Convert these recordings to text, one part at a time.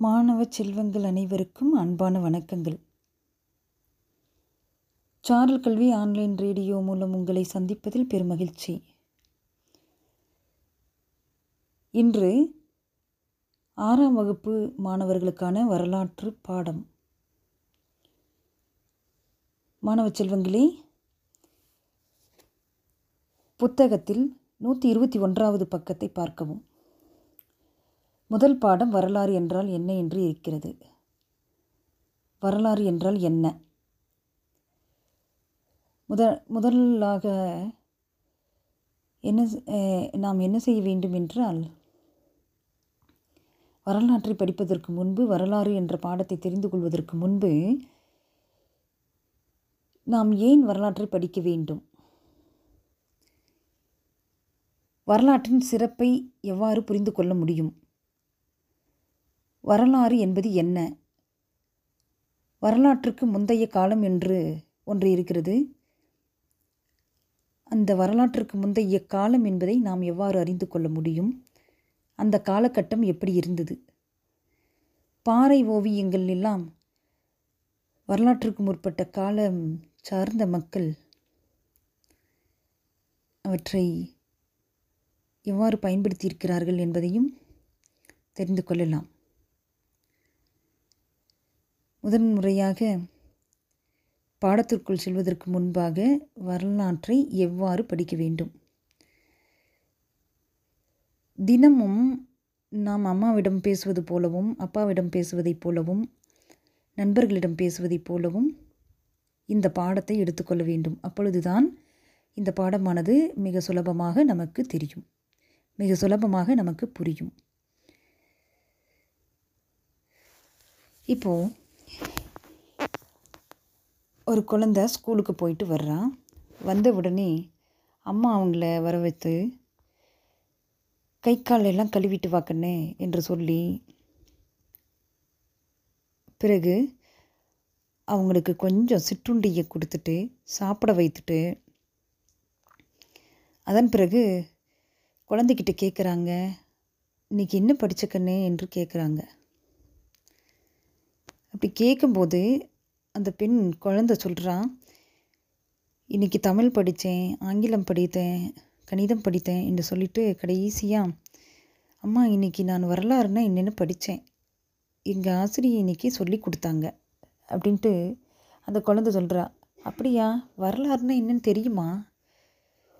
மாணவ செல்வங்கள் அனைவருக்கும் அன்பான வணக்கங்கள். சாரல் கல்வி ஆன்லைன் ரேடியோ மூலம் உங்களை சந்திப்பதில் பெருமகிழ்ச்சி. இன்று ஆறாம் வகுப்பு மாணவர்களுக்கான வரலாற்று பாடம். மாணவ செல்வங்களே புத்தகத்தில் நூற்றி இருபத்தி ஒன்றாவது பக்கத்தை பார்க்கவும். முதல் பாடம் வரலாறு என்றால் என்ன என்று இருக்கிறது? வரலாறு என்றால் என்ன? முத முதலாக என்ன நாம் என்ன செய்ய வேண்டும் என்றால் வரலாற்றை படிப்பதற்கு முன்பு வரலாறு என்ற பாடத்தை தெரிந்து கொள்வதற்கு முன்பு நாம் ஏன் வரலாற்றை படிக்க வேண்டும்? வரலாற்றின் சிறப்பை எவ்வாறு புரிந்து கொள்ள முடியும்? வரலாறு என்பது என்ன? வரலாற்றுக்கு முந்தைய காலம் என்று ஒன்று இருக்கிறது. அந்த வரலாற்றுக்கு முந்தைய காலம் என்பதை நாம் எவ்வாறு அறிந்து கொள்ள முடியும்? அந்த காலகட்டம் எப்படி இருந்தது? பாறை ஓவியங்கள் எல்லாம் வரலாற்றுக்கு முற்பட்ட காலம் சார்ந்த மக்கள் அவற்றை எவ்வாறு பயன்படுத்தியிருக்கிறார்கள் என்பதையும் தெரிந்து கொள்ளலாம். முதன்முறையாக பாடத்திற்குள் செல்வதற்கு முன்பாக வரலாற்றை எவ்வாறு படிக்க வேண்டும்? தினமும் நாம் அம்மாவிடம் பேசுவது போலவும் அப்பாவிடம் பேசுவதைப் போலவும் நண்பர்களிடம் பேசுவதைப் போலவும் இந்த பாடத்தை எடுத்துக்கொள்ள வேண்டும். அப்பொழுதுதான் இந்த பாடமானது மிக சுலபமாக நமக்கு தெரியும். மிக சுலபமாக நமக்கு புரியும். இப்போது ஒரு குழந்த ஸ்கூலுக்கு போயிட்டு வர்றான் வந்த உடனே அம்மா அவங்கள வர வைத்து கை கால் எல்லாம் கழுவிட்டு வாக்கண்ணே என்று சொல்லி பிறகு அவங்களுக்கு கொஞ்சம் சிற்றுண்டியை கொடுத்துட்டு சாப்பிட வைத்துட்டு அதன் பிறகு குழந்தைக்கிட்ட கேட்குறாங்க இன்னைக்கு என்ன படித்த கண்ணே? என்று கேட்குறாங்க அப்படி கேட்கும்போது அந்த பெண் குழந்தை சொல்கிறான் இன்றைக்கி தமிழ் படித்தேன் ஆங்கிலம் படித்தேன் கணிதம் படித்தேன் என்று சொல்லிட்டு கடைசியாக அம்மா இன்னைக்கு நான் வரலாறுனா என்னென்னு படித்தேன். எங்கள் ஆசிரியை இன்றைக்கி சொல்லி கொடுத்தாங்க அப்படின்ட்டு அந்த குழந்தை சொல்கிறா அப்படியா வரலாறுனா என்னன்னு தெரியுமா?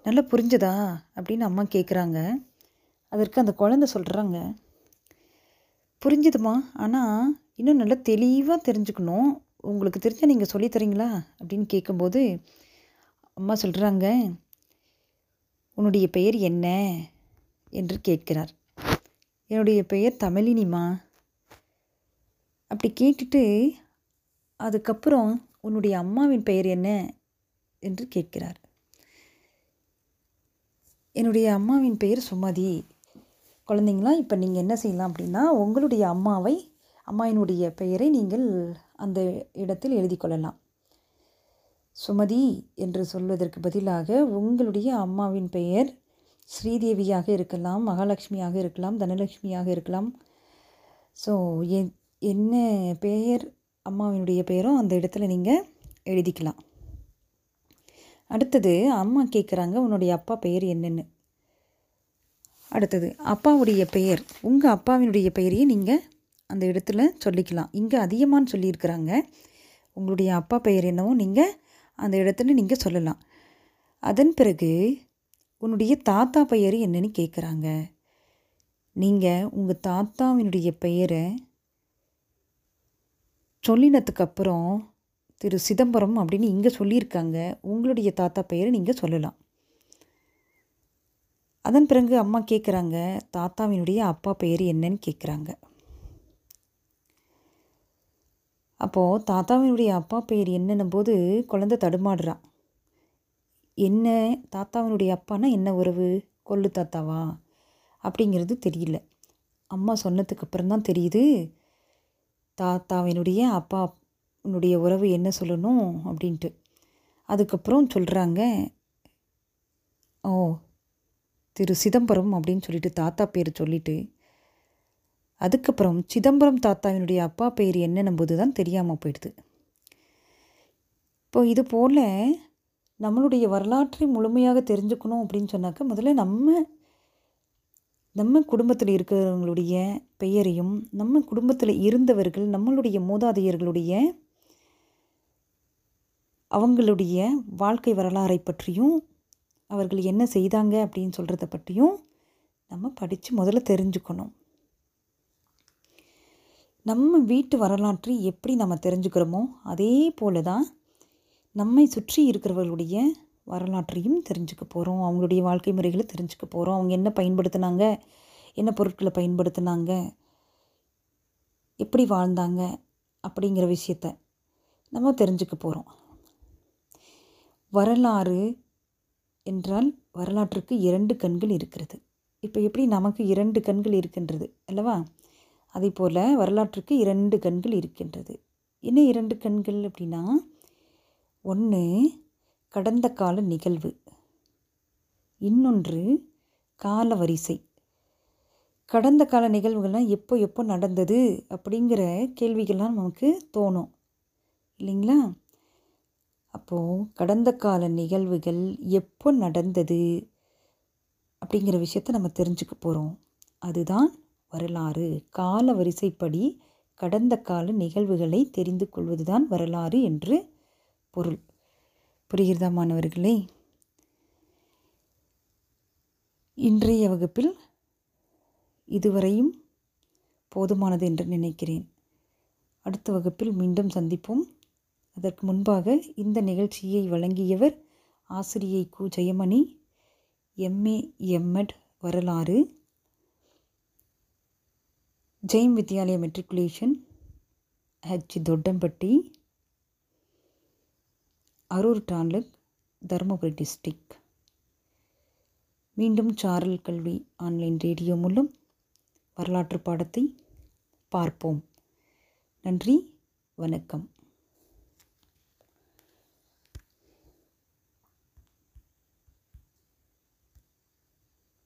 நல்லா புரிஞ்சதா? அப்படின்னு அம்மா கேட்குறாங்க அதற்கு அந்த குழந்தை சொல்கிறாங்க புரிஞ்சுதுமா ஆனால் இன்னும் நல்லா தெளிவாக தெரிஞ்சுக்கணும். உங்களுக்கு தெரிஞ்சால் நீங்கள் சொல்லித் தரீங்களா? அப்படின்னு கேட்கும்போது அம்மா சொல்கிறாங்க உன்னுடைய பெயர் என்ன? என்று கேட்கிறார். என்னுடைய பெயர் தமிழினிமா. அப்படி கேட்டுட்டு அதுக்கப்புறம் உன்னுடைய அம்மாவின் பெயர் என்ன? என்று கேட்கிறார். என்னுடைய அம்மாவின் பெயர் சுமதி. குழந்தைங்களா இப்போ நீங்கள் என்ன செய்யலாம் அப்படின்னா உங்களுடைய அம்மாவை அம்மாவினுடைய பெயரை நீங்கள் அந்த இடத்தில் எழுதி கொள்ளலாம். சுமதி என்று சொல்வதற்கு பதிலாக உங்களுடைய அம்மாவின் பெயர் ஸ்ரீதேவியாக இருக்கலாம் மகாலட்சுமியாக இருக்கலாம் தனலட்சுமியாக இருக்கலாம். ஸோ என்ன பெயர் அம்மாவினுடைய பெயரோ அந்த இடத்துல நீங்கள் எழுதிக்கலாம். அடுத்தது அம்மா கேட்குறாங்க உன்னுடைய அப்பா பெயர் என்னன்னு? அடுத்தது அப்பாவுடைய பெயர் உங்கள் அப்பாவினுடைய பெயரையே நீங்கள் அந்த இடத்துல சொல்லிக்கலாம். இங்கே அதிகமான்னு சொல்லியிருக்கிறாங்க. உங்களுடைய அப்பா பெயர் என்னவோ நீங்கள் அந்த இடத்துல நீங்கள் சொல்லலாம். அதன் பிறகு உன்னுடைய தாத்தா பெயர் என்னன்னு கேட்குறாங்க நீங்கள் உங்கள் தாத்தாவினுடைய பெயரை சொல்லினத்துக்கப்புறம் திரு சிதம்பரம் அப்படின்னு இங்கே சொல்லியிருக்காங்க. உங்களுடைய தாத்தா பெயரை நீங்கள் சொல்லலாம். அதன் பிறகு அம்மா கேட்குறாங்க தாத்தாவினுடைய அப்பா பெயர் என்னன்னு கேட்குறாங்க அப்போது தாத்தாவினுடைய அப்பா பெயர் என்னன்னும் போது குழந்தை தடுமாடுறா. என்ன தாத்தாவினுடைய அப்பானா என்ன உறவு? கொள்ளு தாத்தாவா? அப்படிங்கிறது தெரியல. அம்மா சொன்னதுக்கு அப்புறம் தான் தெரியுது தாத்தாவினுடைய அப்பாவினுடைய உறவு என்ன சொல்லணும் அப்படின்ட்டு. அதுக்கப்புறம் சொல்கிறாங்க ஓ திரு சிதம்பரம் அப்படின்னு சொல்லிட்டு தாத்தா பேர் சொல்லிவிட்டு அதுக்கப்புறம் சிதம்பரம் தாத்தாவினுடைய அப்பா பேர் என்னன்னும் போது தான் தெரியாமல் போயிடுது. இப்போ இது போல் நம்மளுடைய வரலாற்றை முழுமையாக தெரிஞ்சுக்கணும் அப்படின்னு சொன்னாக்க முதல்ல நம்ம நம்ம குடும்பத்தில் இருக்கிறவங்களுடைய பெயரையும் நம்ம குடும்பத்தில் இருந்தவர்கள் நம்மளுடைய மூதாதையர்களுடைய அவங்களுடைய வாழ்க்கை வரலாறை பற்றியும் அவர்கள் என்ன செய்தாங்க அப்படின்னு சொல்கிறத பற்றியும் நம்ம படித்து முதல்ல தெரிஞ்சுக்கணும். நம்ம வீட்டு வரலாற்றை எப்படி நம்ம தெரிஞ்சுக்கிறோமோ அதே போல தான் நம்மை சுற்றி இருக்கிறவர்களுடைய வரலாற்றையும் தெரிஞ்சுக்க போகிறோம் அவங்களுடைய வாழ்க்கை முறைகளை தெரிஞ்சுக்க போகிறோம் அவங்க என்ன பயன்படுத்தினாங்க? என்ன பொருட்களை பயன்படுத்தினாங்க? எப்படி வாழ்ந்தாங்க? அப்படிங்கிற விஷயத்த நம்ம தெரிஞ்சுக்க போகிறோம் வரலாறு என்றால் வரலாற்றுக்கு இரண்டு கண்கள் இருக்கிறது. இப்போ எப்படி நமக்கு இரண்டு கண்கள் இருக்கின்றது அல்லவா? அதே போல் வரலாற்றுக்கு இரண்டு கண்கள் இருக்கின்றது. என்ன இரண்டு கண்கள் அப்படின்னா ஒன்று கடந்த கால நிகழ்வு இன்னொன்று கால வரிசை. கடந்த கால நிகழ்வுகள்லாம் எப்போ எப்போ நடந்தது அப்படிங்கிற கேள்விகள்லாம் நமக்கு தோணும். இல்லைங்களா? அப்போது கடந்த கால நிகழ்வுகள் எப்போ நடந்தது அப்படிங்கிற விஷயத்த நம்ம தெரிஞ்சுக்க போகிறோம் அதுதான் வரலாறு. கால வரிசைப்படி கடந்த கால நிகழ்வுகளை தெரிந்து கொள்வதுதான் வரலாறு என்று பொருள். புரிகிறதா மாணவர்களே? இன்றைய வகுப்பில் இதுவரையும் போதுமானது என்று நினைக்கிறேன். அடுத்த வகுப்பில் மீண்டும் சந்திப்போம். அதற்கு முன்பாக இந்த நிகழ்ச்சியை வழங்கியவர் ஆசிரியை கு ஜெயமணி எம்ஏ எம்எட் வரலாறு ஜெயின் வித்யாலயா மெட்ரிகுலேஷன் ஹெச் தொட்டம்பட்டி அரூர் டான்லக் தருமபுரி டிஸ்ட்ரிக் மீண்டும் சாரல் கல்வி ஆன்லைன் ரேடியோ மூலம் வரலாற்று பாடத்தை பார்ப்போம். நன்றி வணக்கம்.